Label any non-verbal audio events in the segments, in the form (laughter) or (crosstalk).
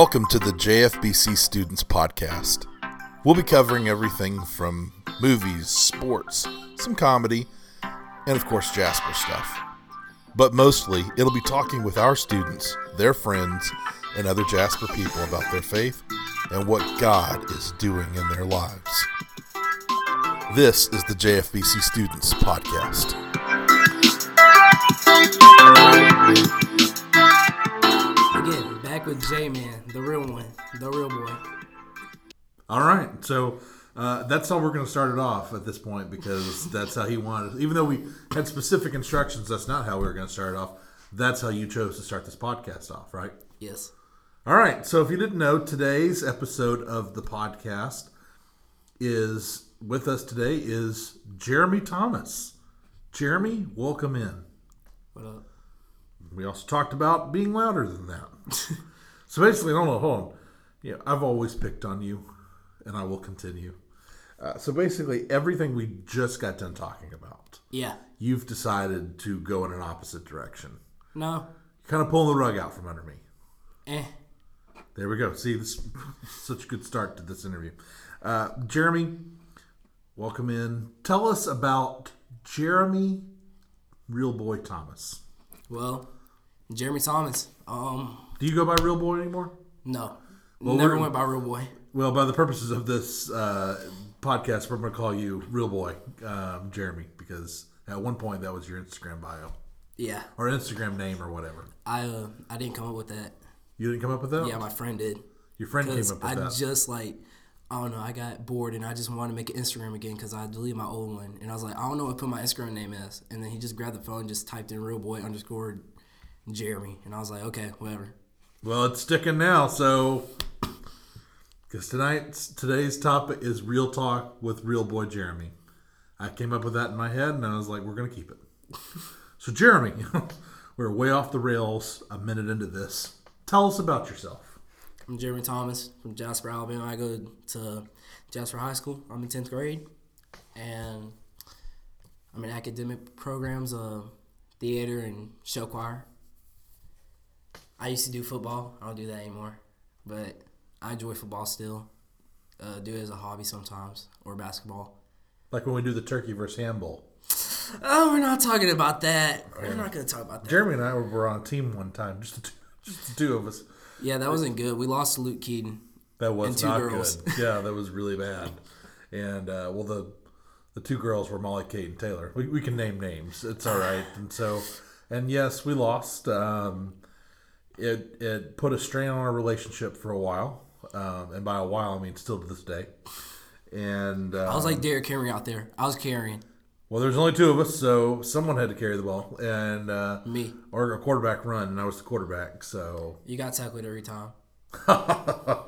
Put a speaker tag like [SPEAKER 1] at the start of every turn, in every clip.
[SPEAKER 1] Welcome to the JFBC Students Podcast. We'll be covering everything from movies, sports, some comedy, and of course, Jasper stuff. But mostly, it'll be talking with our students, their friends, and other Jasper people about their faith and what God is doing in their lives. This is the JFBC Students Podcast.
[SPEAKER 2] Back with J Man, the real one, the real boy.
[SPEAKER 3] All right, so uh, that's how we're going to start it off at this point because (laughs) that's how he wanted. Even though we had specific instructions, that's not how we were going to start it off. That's how you chose to start this podcast off, right?
[SPEAKER 2] Yes.
[SPEAKER 3] All right. So if you didn't know, today's episode of the podcast is with us today is Jeremy Thomas. Jeremy, welcome in.
[SPEAKER 2] What up?
[SPEAKER 3] We also talked about being louder than that. (laughs) so basically, hold on, hold on. Yeah, I've always picked on you, and I will continue. Uh, so basically, everything we just got done talking about,
[SPEAKER 2] Yeah.
[SPEAKER 3] you've decided to go in an opposite direction.
[SPEAKER 2] No.
[SPEAKER 3] Kind of pulling the rug out from under me.
[SPEAKER 2] Eh.
[SPEAKER 3] There we go. See, this (laughs) such a good start to this interview. Uh, Jeremy, welcome in. Tell us about Jeremy Real Boy Thomas.
[SPEAKER 2] Well, Jeremy Thomas. Um,
[SPEAKER 3] Do you go by Real Boy anymore?
[SPEAKER 2] no.
[SPEAKER 3] Well,
[SPEAKER 2] Never
[SPEAKER 3] we're-
[SPEAKER 2] went by real boy.
[SPEAKER 3] Well, by the purposes of this uh, podcast, we're going to call you Real Boy um, Jeremy because at one point that was your Instagram bio
[SPEAKER 2] Yeah.
[SPEAKER 3] or Instagram name or whatever.
[SPEAKER 2] I uh I didn't come up with that.
[SPEAKER 3] You didn't come up with that?
[SPEAKER 2] Yeah, my friend did.
[SPEAKER 3] Your friend came up with that.
[SPEAKER 2] I
[SPEAKER 3] that.
[SPEAKER 2] just like I don't know. I got bored and I just wanted to make an Instagram again because I deleted my old one and I was like I don't know what to put my Instagram name as and then he just grabbed the phone and just typed in real boy underscore Jeremy and I was like okay whatever.
[SPEAKER 3] Well, it's sticking now. So, because tonight's today's topic is real talk with Real Boy Jeremy. I came up with that in my head, and I was like, we're to keep it. so, Jeremy, (laughs) we're way off the rails. A minute into this. Tell us about yourself.
[SPEAKER 2] I'm Jeremy Thomas from Jasper, Alabama. I go to Jasper High School. I'm in 10th grade. And I'm in academic programs, uh, theater and show choir. I used to do football. I don't do that anymore. But I enjoy football still. Uh, do it as a hobby sometimes, or basketball.
[SPEAKER 3] Like when we do the turkey versus ham bowl.
[SPEAKER 2] Oh, we're not talking about that. We're not going to talk about that.
[SPEAKER 3] Jeremy and I were on a team one time, just the two, (laughs) just the two of us.
[SPEAKER 2] Yeah, that wasn't good. We lost to Luke Keaton.
[SPEAKER 3] That was not
[SPEAKER 2] girls.
[SPEAKER 3] good. (laughs) Yeah, that was really bad. And uh, well, the the two girls were Molly, Kate, and Taylor. We, we can name names. It's all right. And so, and yes, we lost. Um, it it put a strain on our relationship for a while, um, and by a while I mean still to this day. And uh,
[SPEAKER 2] I was like Derrick Henry out there. I was carrying
[SPEAKER 3] well, there's only two of us, so someone had to carry the ball, and uh,
[SPEAKER 2] me.
[SPEAKER 3] or a quarterback run, and I was the quarterback. So
[SPEAKER 2] You got tackled every time. (laughs)
[SPEAKER 3] uh,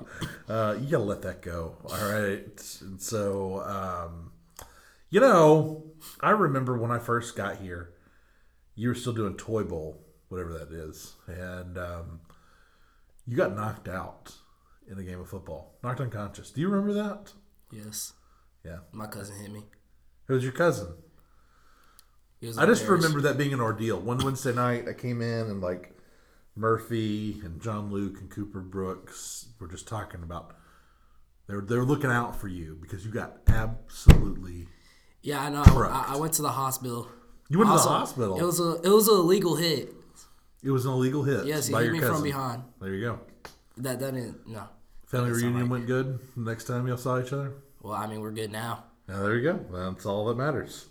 [SPEAKER 3] you gotta let that go. All right. And so, um, you know, I remember when I first got here, you were still doing Toy Bowl, whatever that is, and um, you got knocked out in a game of football, knocked unconscious. Do you remember that?
[SPEAKER 2] Yes.
[SPEAKER 3] Yeah,
[SPEAKER 2] My cousin hit me.
[SPEAKER 3] it was your cousin.
[SPEAKER 2] Was
[SPEAKER 3] I just remember that being an ordeal. One Wednesday night, I came in and like Murphy and John Luke and Cooper Brooks were just talking about they're they were looking out for you because you got absolutely.
[SPEAKER 2] Yeah, I know. I, I went to the hospital.
[SPEAKER 3] You went to the hospital.
[SPEAKER 2] It was a it was a illegal hit.
[SPEAKER 3] It was an illegal hit.
[SPEAKER 2] Yes, he
[SPEAKER 3] by
[SPEAKER 2] hit
[SPEAKER 3] your
[SPEAKER 2] me
[SPEAKER 3] cousin.
[SPEAKER 2] from behind.
[SPEAKER 3] There you go.
[SPEAKER 2] That that didn't no.
[SPEAKER 3] Family reunion
[SPEAKER 2] right.
[SPEAKER 3] went good. Next time y'all saw each other.
[SPEAKER 2] Well, I mean, we're good now.
[SPEAKER 3] Now there you go. That's all that matters.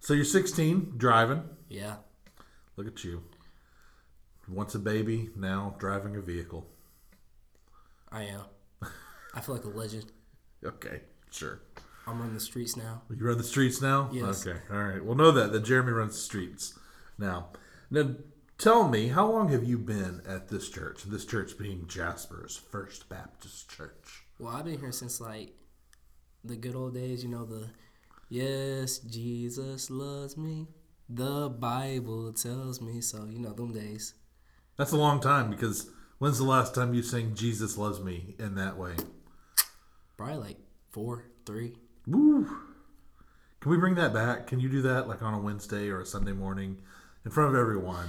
[SPEAKER 3] So you're 16, driving.
[SPEAKER 2] Yeah.
[SPEAKER 3] Look at you. Once a baby, now driving a vehicle.
[SPEAKER 2] I am. I feel like a legend. (laughs)
[SPEAKER 3] Okay, sure.
[SPEAKER 2] I'm running the streets now.
[SPEAKER 3] You run the streets now?
[SPEAKER 2] Yes.
[SPEAKER 3] Okay. All right. Well, know that that Jeremy runs the streets now. Now, tell me, how long have you been at this church? This church being Jasper's First Baptist Church.
[SPEAKER 2] Well, I've been here since like the good old days. You know the yes, Jesus loves me. The Bible tells me so. You know them days.
[SPEAKER 3] That's a long time because when's the last time you sang "Jesus Loves Me" in that way?
[SPEAKER 2] Probably like four, three.
[SPEAKER 3] Woo! Can we bring that back? Can you do that like on a Wednesday or a Sunday morning in front of everyone?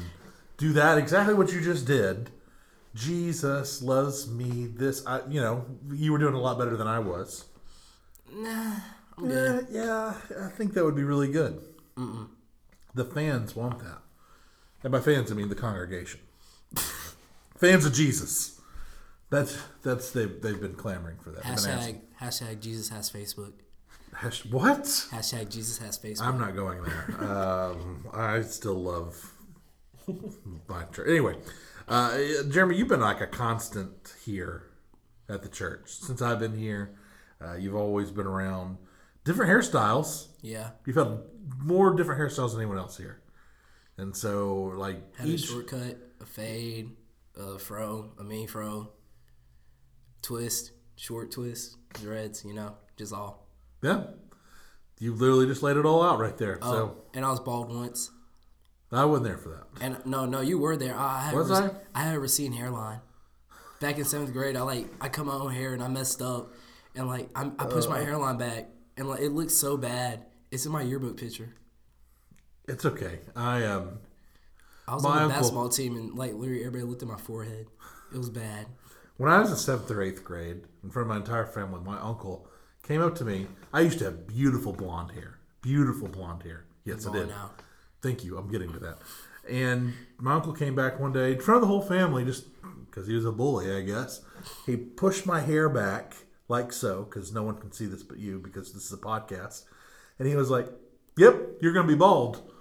[SPEAKER 3] Do that exactly what you just did, Jesus loves me. This, I, you know, you were doing a lot better than I was.
[SPEAKER 2] Nah,
[SPEAKER 3] Yeah, yeah, I think that would be really good. The fans want that, and by fans I mean the congregation. (laughs) fans of Jesus. That's that's they've they've been clamoring for that. They've been asking.
[SPEAKER 2] Hashtag hashtag Jesus has Facebook.
[SPEAKER 3] Hash, what?
[SPEAKER 2] Hashtag Jesus has Facebook.
[SPEAKER 3] I'm not going there. (laughs) Um, I still love my church. Anyway, uh, Jeremy, you've been like a constant here at the church since I've been here. Uh, you've always been around. Different hairstyles.
[SPEAKER 2] yeah.
[SPEAKER 3] You've had more different hairstyles than anyone else here, and so like
[SPEAKER 2] Had
[SPEAKER 3] each.
[SPEAKER 2] a shortcut, a fade, a fro, a mini fro, twist, short twist, dreads. You know, just all.
[SPEAKER 3] Yeah, you literally just laid it all out right there.
[SPEAKER 2] Oh,
[SPEAKER 3] So
[SPEAKER 2] and I was bald once.
[SPEAKER 3] I wasn't there for that.
[SPEAKER 2] And no, no, you were there. I, I had
[SPEAKER 3] Was I?
[SPEAKER 2] I had a receding hairline. Back in seventh grade, I like I cut my own hair and I messed up, and like I, I pushed
[SPEAKER 3] Uh.
[SPEAKER 2] my hairline back, and like it looks so bad. It's in my yearbook picture.
[SPEAKER 3] It's okay. I um.
[SPEAKER 2] I was on the
[SPEAKER 3] uncle-
[SPEAKER 2] basketball team, and like literally everybody looked at my forehead. It was bad.
[SPEAKER 3] When I was in seventh or eighth grade, in front of my entire family, my uncle came up to me. I used to have beautiful blonde hair. Beautiful blonde hair. Yes, I did.
[SPEAKER 2] now.
[SPEAKER 3] Thank you. I'm getting to that. And my uncle came back one day in front of the whole family, just because he was a bully, I guess. He pushed my hair back like so, because no one can see this but you, because this is a podcast. And he was like, "Yep, you're going to be bald."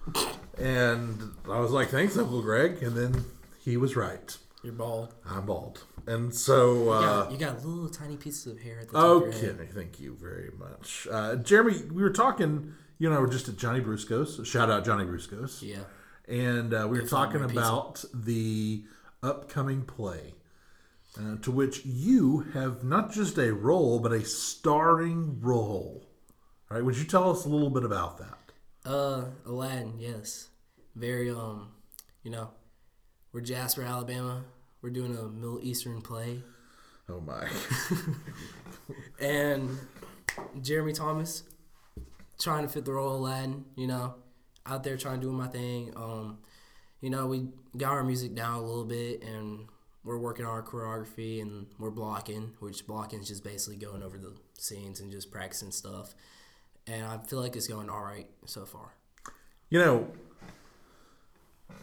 [SPEAKER 3] And I was like, "Thanks, Uncle Greg." And then he was right.
[SPEAKER 2] You're bald.
[SPEAKER 3] I'm bald. And so. Uh,
[SPEAKER 2] You got, you got little tiny pieces of hair at the top of your
[SPEAKER 3] Okay, thank you very much, uh, Jeremy. We were talking. You and I were just at Johnny Brusco's. Shout out Johnny Brusco's.
[SPEAKER 2] Yeah.
[SPEAKER 3] And uh, we were talking about the upcoming play, uh, to which you have not just a role but a starring role. All right, would you tell us a little bit about that?
[SPEAKER 2] Uh, Aladdin, yes. Very, um, you know, we're Jasper, Alabama. We're doing a Middle Eastern play.
[SPEAKER 3] Oh my! (laughs)
[SPEAKER 2] And Jeremy Thomas, trying to fit the role of Aladdin, you know, out there trying to do my thing. Um, you know, we got our music down a little bit and we're working on our choreography and we're blocking, which blocking is just basically going over the scenes and just practicing stuff. And I feel like it's going all right so far.
[SPEAKER 3] You know,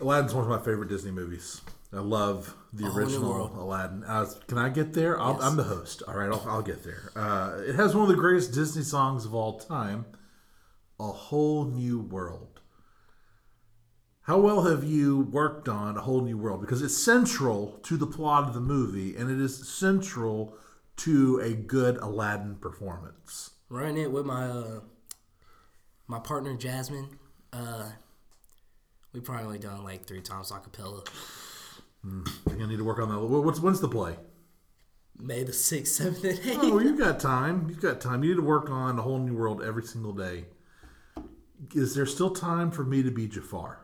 [SPEAKER 3] Aladdin's one of my favorite Disney movies. I love the original. Aladdin. Uh, can I get there? I'll,
[SPEAKER 2] Yes.
[SPEAKER 3] I'm the host. All right, I'll, I'll get there. Uh, it has one of the greatest Disney songs of all time, "A Whole New World." How well have you worked on "A Whole New World"? Because it's central to the plot of the movie, and it is central to a good Aladdin performance.
[SPEAKER 2] Running it with my uh, my partner Jasmine. Uh, we probably only done like three times a cappella.
[SPEAKER 3] You're gonna need to work on that. What's when's the play?
[SPEAKER 2] May the sixth, seventh, and eighth.
[SPEAKER 3] Oh, you've got time. You've got time. You need to work on a whole new world every single day. Is there still time for me to be Jafar?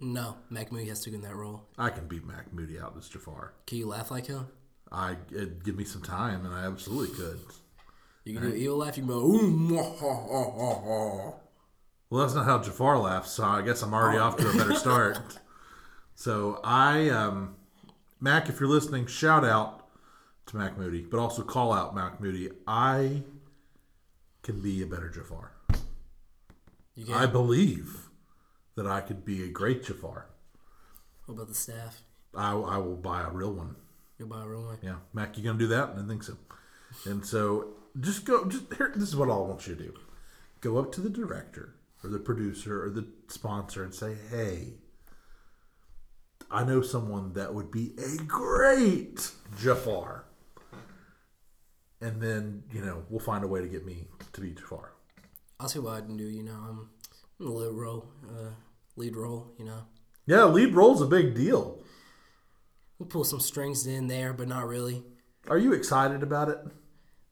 [SPEAKER 2] No, Mac Moody has to get in that role.
[SPEAKER 3] I can beat Mac Moody out as Jafar.
[SPEAKER 2] Can you laugh like him?
[SPEAKER 3] I it'd give me some time, and I absolutely could.
[SPEAKER 2] You can do evil laugh. You can go ooh, ha, ha, ha.
[SPEAKER 3] Well, that's not how Jafar laughs, so I guess I'm already off to a better start. (laughs) So I, um, Mac, if you're listening, shout out to Mac Moody, but also call out Mac Moody. I can be a better Jafar.
[SPEAKER 2] You can.
[SPEAKER 3] I believe that I could be a great Jafar.
[SPEAKER 2] what about the staff?
[SPEAKER 3] I, I will buy a real one.
[SPEAKER 2] You'll buy a real one.
[SPEAKER 3] Yeah, Mac, you gonna do that? I didn't think so. And so just go. Just here. This is what I want you to do. Go up to the director or the producer or the sponsor and say, "Hey, I know someone that would be a great Jafar." And then you know we'll find a way to get me to be Jafar.
[SPEAKER 2] I'll see what I can do. You know, I'm in a lead role, uh, lead role. You know,
[SPEAKER 3] Yeah, lead role's a big deal.
[SPEAKER 2] we'll pull some strings in there, but not really.
[SPEAKER 3] Are you excited about it?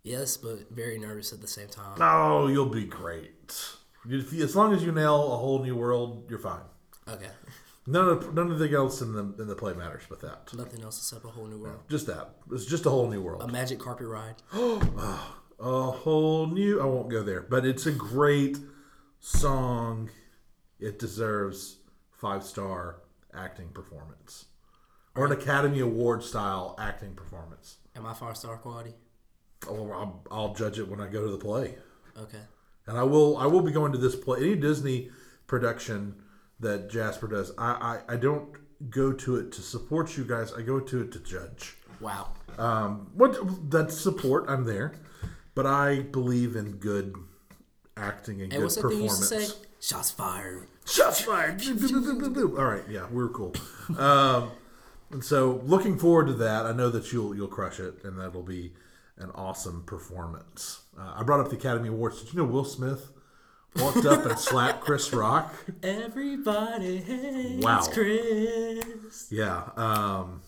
[SPEAKER 2] Yes, but very nervous at the same time.
[SPEAKER 3] Oh, you'll be great. As long as you nail a whole new world, you're fine.
[SPEAKER 2] Okay,
[SPEAKER 3] None of none of the else in the in the play matters but that.
[SPEAKER 2] nothing else except a whole new world.
[SPEAKER 3] Just that. It's just a whole new world.
[SPEAKER 2] A magic carpet ride. (gasps)
[SPEAKER 3] A whole new. I won't go there, but it's a great song. It deserves five star acting performance. or an Academy Award style acting performance.
[SPEAKER 2] Am I five star quality?
[SPEAKER 3] Oh, I'll, I'll judge it when I go to the play,
[SPEAKER 2] Okay.
[SPEAKER 3] and I will. I will be going to this play. Any Disney production that Jasper does, I, I, I don't go to it to support you guys. I go to it to judge.
[SPEAKER 2] Wow.
[SPEAKER 3] Um, what that's support. I'm there, but I believe in good acting and
[SPEAKER 2] Hey,
[SPEAKER 3] good
[SPEAKER 2] what's that thing you
[SPEAKER 3] performance.
[SPEAKER 2] used to say? Shots fired.
[SPEAKER 3] Shots fired. All right, yeah, we're cool. (laughs) Um, and so, looking forward to that. I know that you'll you'll crush it, and that'll be an awesome performance. Uh, I brought up the Academy Awards. Did you know Will Smith walked up and slapped Chris Rock? (laughs)
[SPEAKER 2] Everybody hates
[SPEAKER 3] Wow.
[SPEAKER 2] Chris.
[SPEAKER 3] Yeah. Um,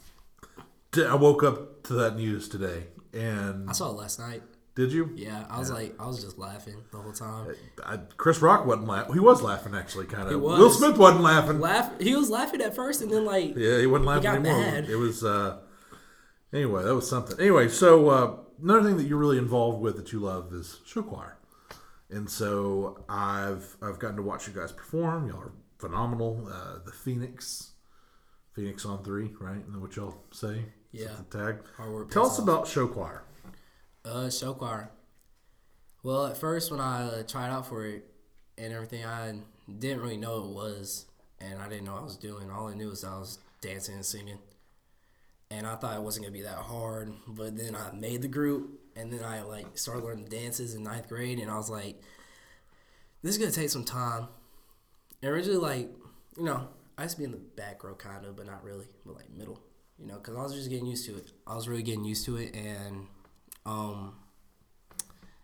[SPEAKER 3] I woke up to that news today, and
[SPEAKER 2] I saw it last night.
[SPEAKER 3] Did you?
[SPEAKER 2] Yeah, I was like, I was just laughing the whole time.
[SPEAKER 3] I, Chris Rock wasn't laughing. He was laughing actually, kind of. Will Smith wasn't laughing.
[SPEAKER 2] Laugh. He was laughing at first, and then like,
[SPEAKER 3] Yeah, he wasn't laughing
[SPEAKER 2] got
[SPEAKER 3] anymore.
[SPEAKER 2] mad.
[SPEAKER 3] It was uh anyway, that was something. Anyway, so uh another thing that you're really involved with that you love is show choir. And so I've I've gotten to watch you guys perform. Y'all are phenomenal. Uh the Phoenix Phoenix on three, right? That what y'all say?
[SPEAKER 2] Yeah.
[SPEAKER 3] tag. Tell us
[SPEAKER 2] off.
[SPEAKER 3] about show choir.
[SPEAKER 2] Uh, show choir. Well, at first when I uh, tried out for it and everything, I didn't really know it was, and I didn't know I was doing. All I knew was I was dancing and singing, and I thought it wasn't gonna be that hard. But then I made the group, and then I like started learning the dances in ninth grade, and I was like, "This is gonna take some time." And originally, like you know, I used to be in the back row kind of, but not really, but like middle, you know, because I was just getting used to it. I was really getting used to it, and um,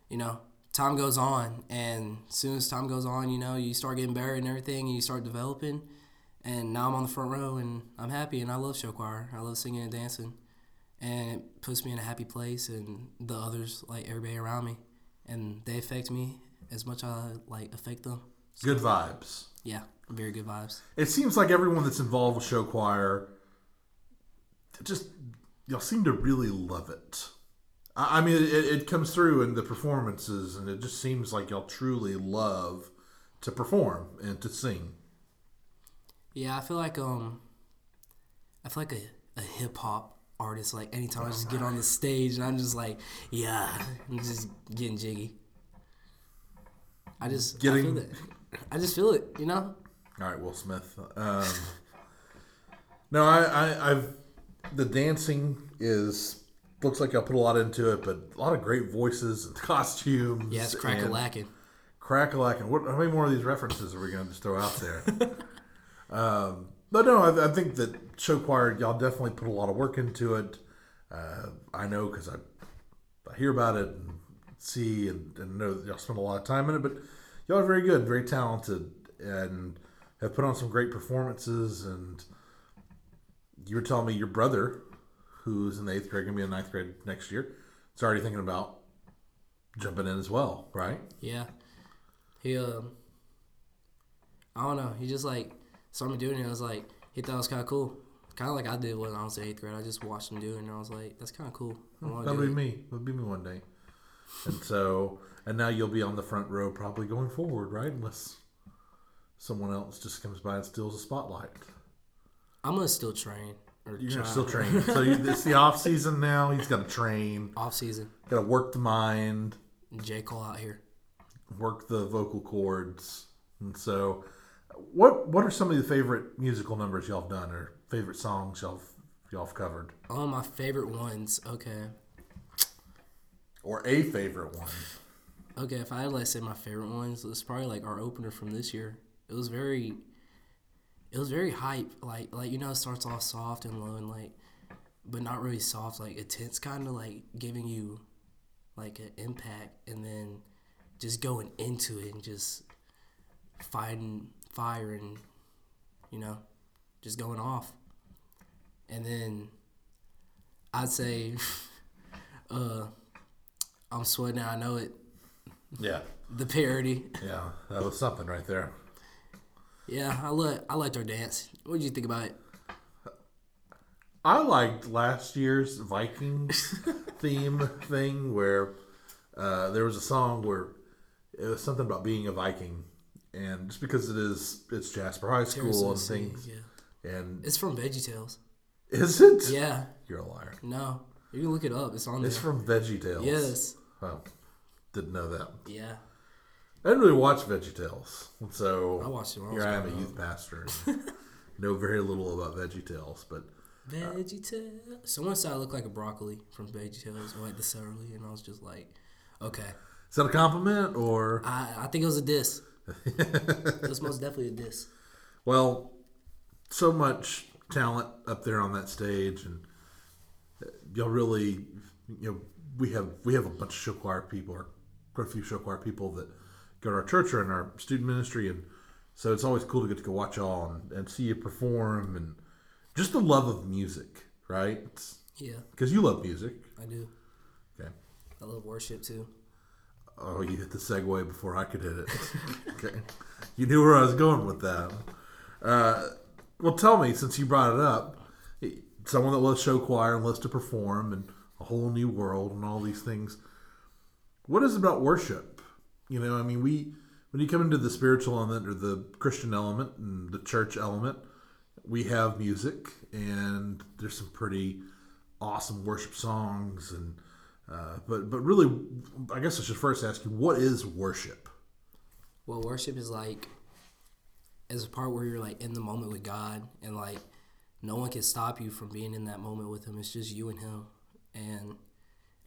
[SPEAKER 2] you know, time goes on, and as soon as time goes on, you know, you start getting better and everything, and you start developing. And now I'm on the front row, and I'm happy, and I love show choir. I love singing and dancing, and it puts me in a happy place, and the others, like everybody around me, and they affect me as much as I like affect them.
[SPEAKER 3] Good vibes.
[SPEAKER 2] Yeah, very good vibes.
[SPEAKER 3] It seems like everyone that's involved with show choir just y'all seem to really love it. I I mean, it, it comes through in the performances, and it just seems like y'all truly love to perform and to sing.
[SPEAKER 2] Yeah, I feel like um, I feel like a, a hip hop artist. Like anytime I just get on the stage and I'm just like, yeah, I'm just getting jiggy. I just I
[SPEAKER 3] Getting-
[SPEAKER 2] feel it. I just feel it, you know.
[SPEAKER 3] All right, Will Smith. Um, (laughs) no, I, I, I've the dancing is looks like I put a lot into it, but a lot of great voices and (laughs) costumes.
[SPEAKER 2] Yeah, it's
[SPEAKER 3] and-
[SPEAKER 2] crack a lacking.
[SPEAKER 3] Crack-a-lackin'. What? How many more of these references are we going to just throw out there? (laughs) um, but no, I, I think that show choir, y'all definitely put a lot of work into it. Uh, I know because I, I hear about it and see and, and know that y'all spend a lot of time in it. But y'all are very good, very talented, and have put on some great performances. And you were telling me your brother, who's in the eighth grade, to be in ninth grade next year, is already thinking about jumping in as well, right?
[SPEAKER 2] Yeah, he um, I don't know. He just like saw me doing it. I was like, he thought it was kind of cool. Kind of like I did when I was in eighth grade. I just watched him do it, and I was like, that's kind of cool. I want to
[SPEAKER 3] That'll be
[SPEAKER 2] it.
[SPEAKER 3] me. That'll be me one day. And so, and now you'll be on the front row probably going forward, right? Unless someone else just comes by and steals a spotlight.
[SPEAKER 2] I'm gonna still train.
[SPEAKER 3] You're still train. (laughs) so you, it's the off season now. He's got to train.
[SPEAKER 2] Off season.
[SPEAKER 3] Got to work the mind,
[SPEAKER 2] J Cole out here.
[SPEAKER 3] work the vocal cords. And so, what what are some of the favorite musical numbers y'all have done, or favorite songs y'all y'all have covered,
[SPEAKER 2] Oh, my favorite ones. Okay.
[SPEAKER 3] or a favorite one?
[SPEAKER 2] Okay, if I had to like say my favorite ones, it's probably like our opener from this year. It was very it was very hype. Like like you know, it starts off soft and low and like but not really soft, like intense kinda like giving you like an impact and then just going into it and just fighting fire and you know, just going off. And then I'd say (laughs) uh I'm sweating, I know it.
[SPEAKER 3] Yeah,
[SPEAKER 2] The parody.
[SPEAKER 3] yeah, that was something right there.
[SPEAKER 2] Yeah, I like I liked our dance. What did you think about it?
[SPEAKER 3] I liked last year's Vikings (laughs) theme thing where uh, there was a song where it was something about being a Viking, and just because it is, it's Jasper High School and things,
[SPEAKER 2] yeah.
[SPEAKER 3] and
[SPEAKER 2] It's from VeggieTales.
[SPEAKER 3] Is it?
[SPEAKER 2] Yeah.
[SPEAKER 3] You're a liar.
[SPEAKER 2] No. You can look it up. It's on
[SPEAKER 3] It's
[SPEAKER 2] there.
[SPEAKER 3] from VeggieTales.
[SPEAKER 2] Yes.
[SPEAKER 3] Oh, didn't know that.
[SPEAKER 2] Yeah.
[SPEAKER 3] I didn't really watch VeggieTales, and
[SPEAKER 2] I
[SPEAKER 3] so
[SPEAKER 2] watched it when
[SPEAKER 3] here I am, a youth pastor, and (laughs) know very little about VeggieTales. But
[SPEAKER 2] VeggieTales. Someone said I look like a broccoli from VeggieTales or like the celery, and I was just like, okay.
[SPEAKER 3] is that a compliment or?
[SPEAKER 2] I, I think it was a diss. (laughs) it was most definitely a diss.
[SPEAKER 3] Well, so much talent up there on that stage, and uh, y'all really, you know, we have we have a bunch of show choir people, or quite a few show choir people that go to our church or in our student ministry, and so it's always cool to get to go watch y'all and, and see you perform, and just the love of music, right?
[SPEAKER 2] Yeah,
[SPEAKER 3] Because you love music.
[SPEAKER 2] I do.
[SPEAKER 3] Okay.
[SPEAKER 2] I love worship too.
[SPEAKER 3] Oh, you hit the segue before I could hit it. (laughs) okay. You knew where I was going with that. Uh, well, tell me, since you brought it up, someone that loves show choir and loves to perform and a whole new world and all these things, what is it about worship? You know, I mean, we when you come into the spiritual element or the Christian element and the church element, we have music and there's some pretty awesome worship songs and uh, but but really, I guess I should first ask you, what is worship?
[SPEAKER 2] Well, worship is like is a part where you're like in the moment with God, and like no one can stop you from being in that moment with Him. It's just you and Him, and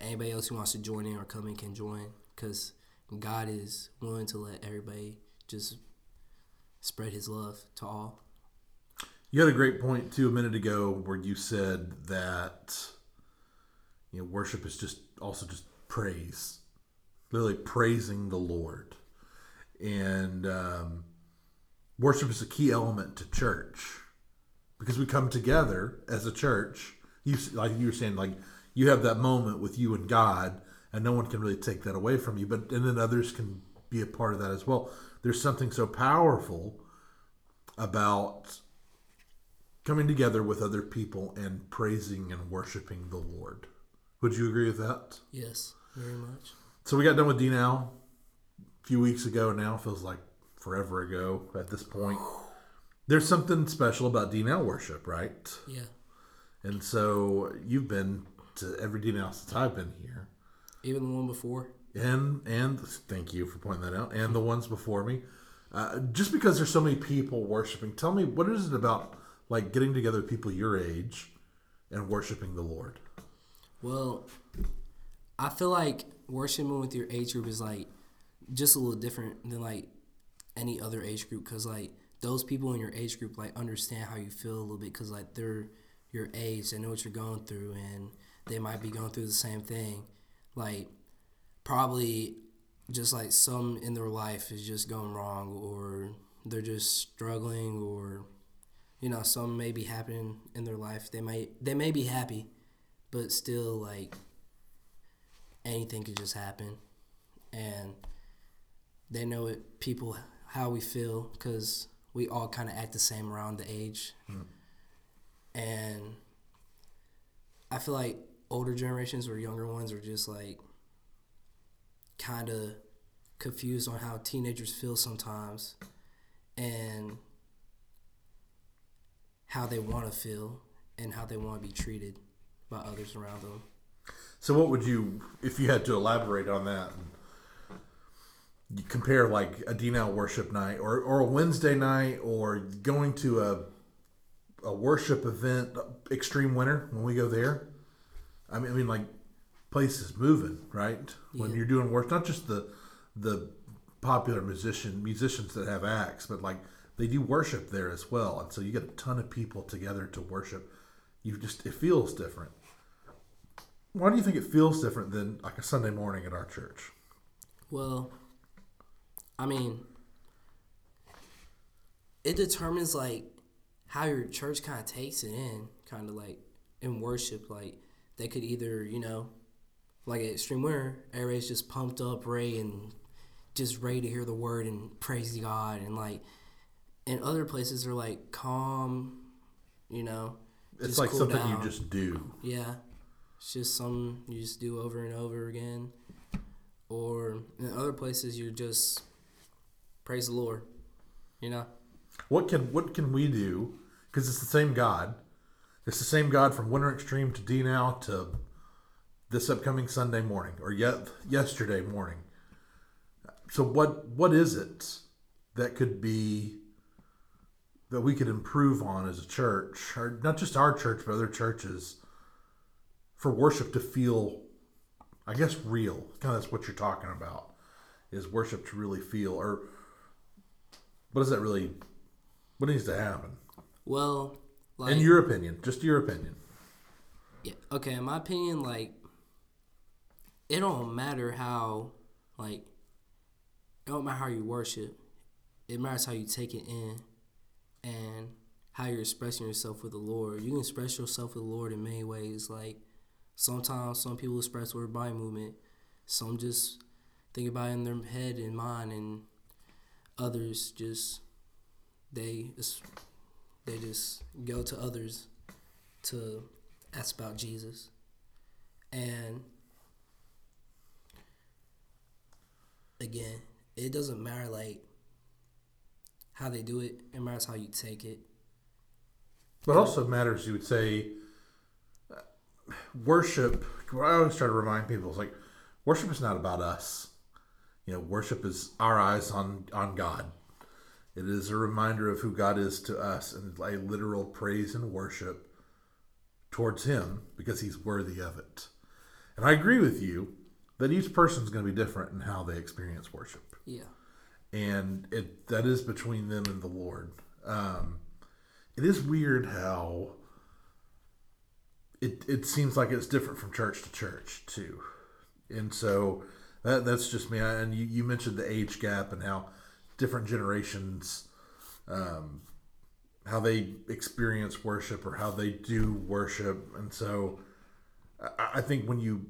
[SPEAKER 2] anybody else who wants to join in or come in can join, because God is willing to let everybody just spread His love to all.
[SPEAKER 3] You had a great point too a minute ago where you said that you know worship is just also just praise, literally praising the Lord, and um, worship is a key element to church because we come together as a church. You like you were saying, like you have that moment with you and God, and no one can really take that away from you. But and then others can be a part of that as well. There's something so powerful about coming together with other people and praising and worshiping the Lord. Would you agree with that?
[SPEAKER 2] Yes, very much.
[SPEAKER 3] So we got done with D now a few weeks ago now, feels like forever ago at this point. There's something special about D now worship, right?
[SPEAKER 2] Yeah,
[SPEAKER 3] And so you've been to every D now since I've been here.
[SPEAKER 2] Even the one before.
[SPEAKER 3] and and thank you for pointing that out and the ones before me uh, just because there's so many people worshiping tell me what is it about like getting together with people your age and worshiping the lord
[SPEAKER 2] Well, I feel like worshiping with your age group is like just a little different than like any other age group because like those people in your age group like understand how you feel a little bit because like they're your age, they know what you're going through, and they might be going through the same thing. Like probably just like some in their life is just going wrong or they're just struggling or you know some may be happening in their life. They may they may be happy but still like anything could just happen. And they know it people how we feel because we all kind of act the same around the age. Hmm. And i feel like older generations or younger ones are just like kind of confused on how teenagers feel sometimes and how they want to feel and how they want to be treated by others around them.
[SPEAKER 3] So what would you if you had to elaborate on that you compare like a d-now worship night or, or a wednesday night or going to a a worship event extreme winter when we go there i mean, I mean like places moving right when
[SPEAKER 2] Yeah.
[SPEAKER 3] you're doing work not just the the popular musician musicians that have acts but like they do worship there as well and so you get a ton of people together to worship you just it feels different why do you think it feels different than like a sunday morning at our church
[SPEAKER 2] Well, I mean, it determines like how your church kind of takes it in, kind of like in worship. Like they could either, you know, like at Extreme Winter, everybody's just pumped up, ready and just ready to hear the word and praise God. And like in other places, they're like calm, you know.
[SPEAKER 3] it's like
[SPEAKER 2] cool
[SPEAKER 3] something
[SPEAKER 2] down.
[SPEAKER 3] you just do
[SPEAKER 2] Yeah. It's just something you just do over and over again. Or in other places you just praise the Lord. You know?
[SPEAKER 3] What can what can we do? Because it's the same God. It's the same God from Winter Extreme to D now to this upcoming Sunday morning or yet yesterday morning. So what what is it that could be that we could improve on as a church, or not just our church but other churches, for worship to feel, I guess, real. Kind of that's what you're talking about, is worship to really feel, or what does that really, what needs to happen?
[SPEAKER 2] Well, like
[SPEAKER 3] In your opinion, just your opinion.
[SPEAKER 2] Yeah. Okay. In my opinion, like it don't matter how like it don't matter how you worship. It matters how you take it in and how you're expressing yourself with the Lord. You can express yourself with the Lord in many ways. Like sometimes some people express with body movement. Some just think about it in their head and mind and others just they just they just go to others to ask about Jesus. And again, it doesn't matter like how they do it, it matters how you take it.
[SPEAKER 3] But also matters, you would say, uh, worship. I always try to remind people is like, worship is not about us. You know, worship is our eyes on on God. It is a reminder of who God is to us, and a literal praise and worship towards Him because He's worthy of it. And I agree with you that each person is going to be different in how they experience worship
[SPEAKER 2] Yeah.
[SPEAKER 3] and it that is between them and the Lord. Um, it is weird how it it seems like it's different from church to church too, and so that that's just me. And you, you mentioned the age gap and how different generations, um, how they experience worship or how they do worship, and so I, I think when you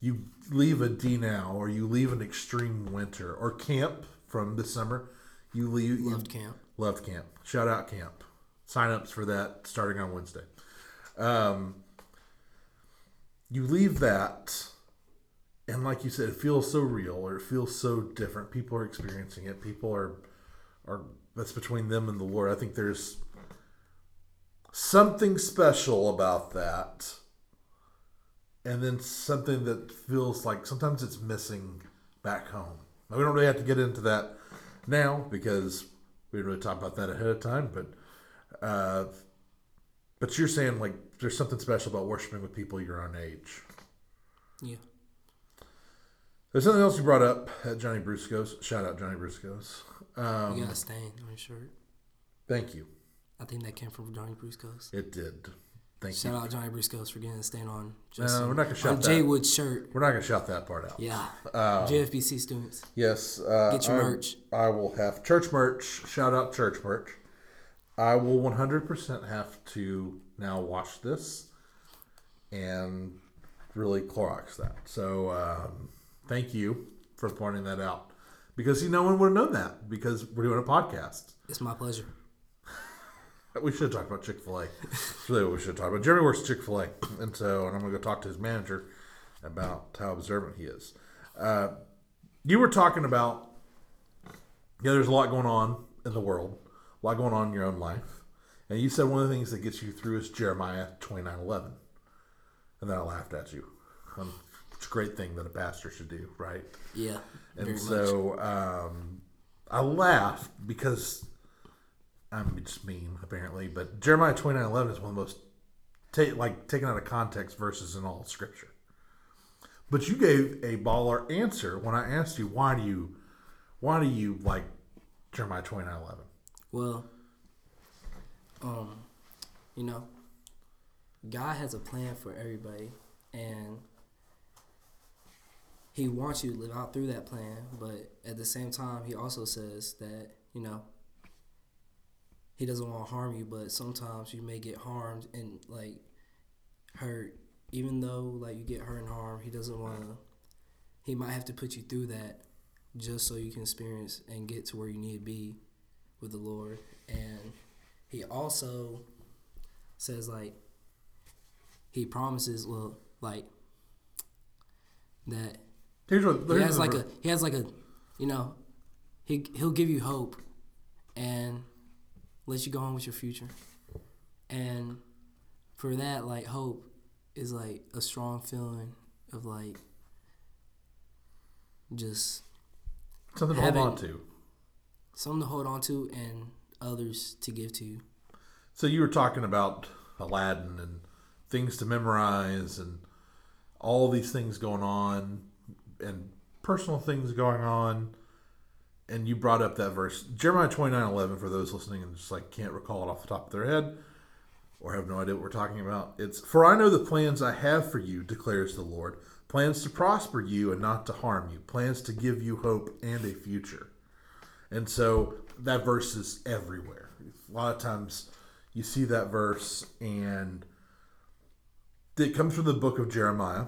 [SPEAKER 3] you leave a D now or you leave an extreme winter or camp from this summer, you leave you
[SPEAKER 2] Loved camp.
[SPEAKER 3] loved camp. Shout out camp. Sign-ups for that starting on Wednesday. Um, you leave that and like you said, it feels so real or it feels so different. People are experiencing it. People are are that's between them and the Lord. I think there's something special about that and then something that feels like sometimes it's missing back home. Now, we don't really have to get into that now because we didn't really talk about that ahead of time, but uh, but you're saying like there's something special about worshiping with people your own age.
[SPEAKER 2] Yeah.
[SPEAKER 3] There's something else you brought up at Johnny Brusco's. Shout out Johnny Brusco's.
[SPEAKER 2] You
[SPEAKER 3] Um,
[SPEAKER 2] got a stain on your shirt.
[SPEAKER 3] Thank you.
[SPEAKER 2] I think that came from Johnny Brusco's.
[SPEAKER 3] It did. Thank you.
[SPEAKER 2] Shout
[SPEAKER 3] you.
[SPEAKER 2] out Johnny Brusco's for getting a stain on
[SPEAKER 3] No,
[SPEAKER 2] Justin.
[SPEAKER 3] we're not gonna shout
[SPEAKER 2] on
[SPEAKER 3] that.
[SPEAKER 2] Jay Wood's shirt.
[SPEAKER 3] We're not gonna shout that part out.
[SPEAKER 2] Yeah.
[SPEAKER 3] Um,
[SPEAKER 2] JFBC students.
[SPEAKER 3] Yes. Uh,
[SPEAKER 2] Get your
[SPEAKER 3] I-
[SPEAKER 2] merch.
[SPEAKER 3] I will have church merch. Shout out church merch. I will 100% have to now watch this and really Clorox that. So um, thank you for pointing that out. Because you no one would have known that because we're doing a podcast.
[SPEAKER 2] It's my pleasure. (laughs)
[SPEAKER 3] We should talk about Chick Fil A. Really what we should talk about. Jeremy works at Chick Fil A, and so and I'm going to go talk to his manager about how observant he is. Uh, you were talking about yeah, there's a lot going on in the world, a lot going on in your own life, and you said one of the things that gets you through is Jeremiah 29:11, and then I laughed at you. Um, it's a great thing that a pastor should do, right?
[SPEAKER 2] Yeah.
[SPEAKER 3] And so um, I laughed because I'm just mean, apparently. But Jeremiah twenty nine eleven is one of the most ta- like taken out of context verses in all Scripture. But you gave a baller answer when I asked you why do you why do you like Jeremiah twenty nine eleven?
[SPEAKER 2] Well, um, you know, God has a plan for everybody, and He wants you to live out through that plan. But at the same time, He also says that you know He doesn't want to harm you, but sometimes you may get harmed and like hurt. Even though like you get hurt and harmed, He doesn't want to. He might have to put you through that just so you can experience and get to where you need to be with the Lord. And he also says like he promises well like that
[SPEAKER 3] Here's what
[SPEAKER 2] he has like a he has like a you know he he'll give you hope and let you go on with your future and for that, like hope is like a strong feeling of like just
[SPEAKER 3] Something to hold on to.
[SPEAKER 2] something to hold on to and others to give to. you.
[SPEAKER 3] So you were talking about Aladdin and things to memorize and all these things going on and personal things going on. And you brought up that verse, Jeremiah twenty nine eleven, for those listening and just like can't recall it off the top of their head or have no idea what we're talking about. It's, For I know the plans I have for you, declares the Lord plans to prosper you and not to harm you, plans to give you hope and a future. And so that verse is everywhere. A lot of times you see that verse and it comes from the book of Jeremiah.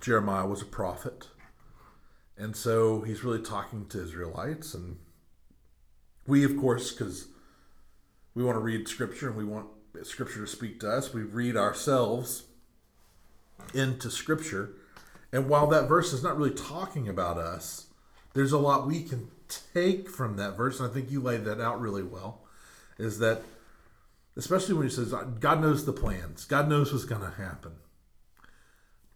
[SPEAKER 3] Jeremiah was a prophet. And so he's really talking to Israelites. And we, of course, because we want to read scripture and we want scripture to speak to us, we read ourselves into scripture. And while that verse is not really talking about us, there's a lot we can take from that verse. And I think you laid that out really well. Is that, especially when he says, God knows the plans, God knows what's going to happen.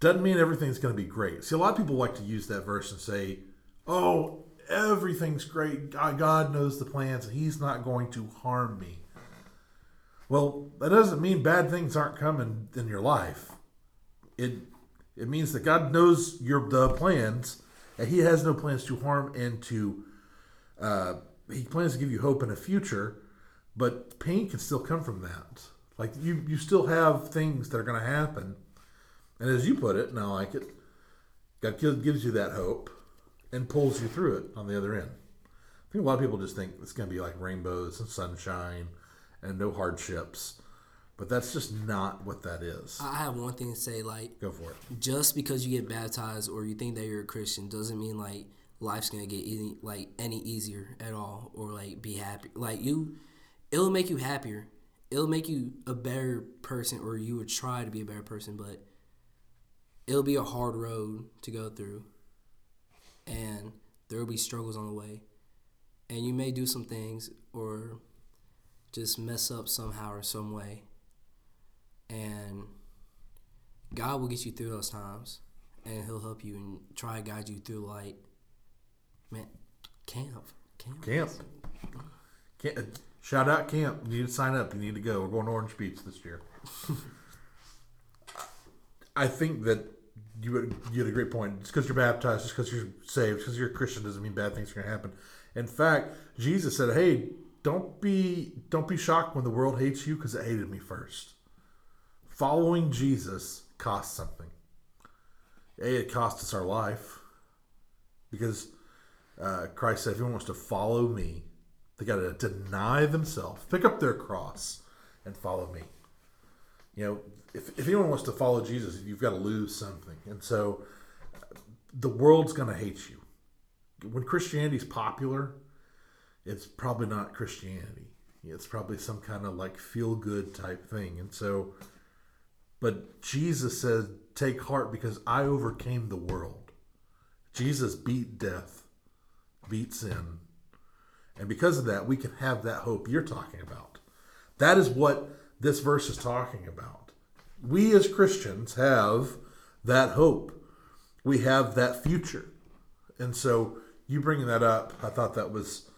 [SPEAKER 3] Doesn't mean everything's going to be great. See, a lot of people like to use that verse and say, oh, everything's great. God, knows the plans and he's not going to harm me. Well, that doesn't mean bad things aren't coming in your life. It it means that God knows your the plans, and He has no plans to harm and to. Uh, he plans to give you hope in a future, but pain can still come from that. Like you, you still have things that are going to happen, and as you put it, and I like it, God gives gives you that hope and pulls you through it on the other end. I think a lot of people just think it's going to be like rainbows and sunshine and no hardships, but that's just not what that is.
[SPEAKER 2] I have one thing to say, like
[SPEAKER 3] Go for it.
[SPEAKER 2] just because you get baptized or you think that you're a Christian doesn't mean like life's gonna get any like any easier at all or like be happy. Like you, it'll make you happier. It'll make you a better person, or you would try to be a better person. But it'll be a hard road to go through, and there will be struggles on the way, and you may do some things or just mess up somehow or some way, and God will get you through those times, and He'll help you and try to guide you through light. Man, camp, camp.
[SPEAKER 3] Camp. Camp. Uh, shout out camp. You need to sign up. You need to go. We're going to Orange Beach this year. (laughs) I think that you had, you had a great point. Just because you're baptized, just because you're saved, because you're a Christian doesn't mean bad things are going to happen. In fact, Jesus said, "Hey, don't be don't be shocked when the world hates you because it hated me first. Following Jesus costs something. A, it costs us our life because uh, Christ said, if anyone wants to follow me, they got to deny themselves, pick up their cross, and follow me. You know, if, if anyone wants to follow Jesus, you've got to lose something. And so the world's going to hate you. When Christianity's popular, it's probably not Christianity. It's probably some kind of like feel good type thing. And so, but Jesus said, Take heart because I overcame the world. Jesus beat death, beat sin. And because of that, we can have that hope you're talking about. That is what this verse is talking about. We as Christians have that hope. We have that future. And so you bringing that up, I thought that was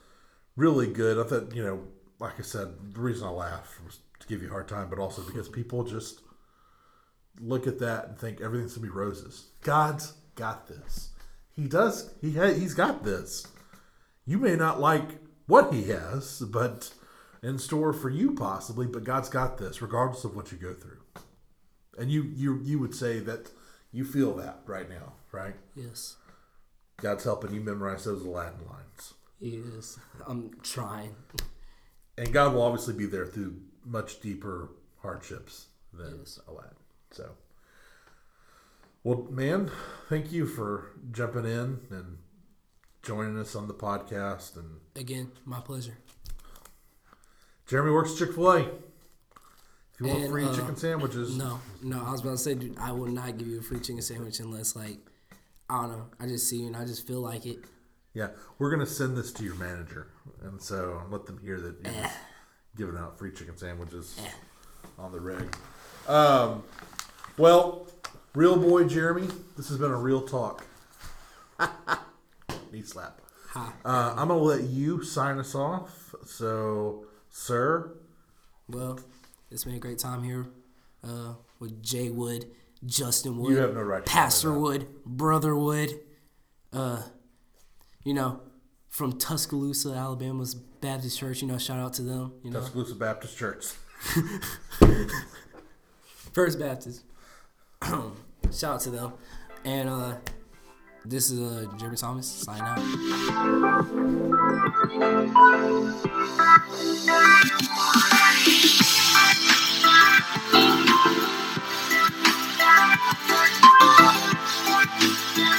[SPEAKER 3] really good. I thought, you know, like I said, the reason I laughed was to give you a hard time, but also because people just look at that and think everything's gonna be roses. God's got this. He does. He ha- he's got this. You may not like what he has, but in store for you possibly. But God's got this, regardless of what you go through. And you you you would say that you feel that right now, right?
[SPEAKER 2] Yes,
[SPEAKER 3] God's helping you memorize those Aladdin lines,
[SPEAKER 2] Yes. I'm trying.
[SPEAKER 3] and God will obviously be there through much deeper hardships than
[SPEAKER 2] Yes.
[SPEAKER 3] Aladdin. So, well, man, thank you for jumping in and joining us on the podcast. And
[SPEAKER 2] Again, my pleasure.
[SPEAKER 3] Jeremy works Chick Fil A. If you want
[SPEAKER 2] And,
[SPEAKER 3] free
[SPEAKER 2] uh,
[SPEAKER 3] chicken sandwiches,
[SPEAKER 2] No, no, I was about to say, dude, I will not give you a free chicken sandwich unless, like, I don't know. I just see you and I just feel like it.
[SPEAKER 3] yeah, we're gonna send this to your manager, and so let them hear that you're
[SPEAKER 2] Eh.
[SPEAKER 3] giving out free chicken sandwiches. on the rig. Um, well, real boy Jeremy, this has been a real talk. (laughs) Knee slap. Uh, I'm gonna let you sign us off. So, sir,
[SPEAKER 2] Well, it's been a great time here uh, with Jay Wood, Justin Wood,
[SPEAKER 3] You have no right to call me
[SPEAKER 2] Pastor. Wood, Brother Wood. Uh, you know, from Tuscaloosa, Alabama's Baptist Church. You know, shout out to them. You know,
[SPEAKER 3] Tuscaloosa Baptist Church. (laughs)
[SPEAKER 2] First Baptist. (clears throat) shout out to them. And uh, this is uh, Jeremy Thomas signing out. Thank you.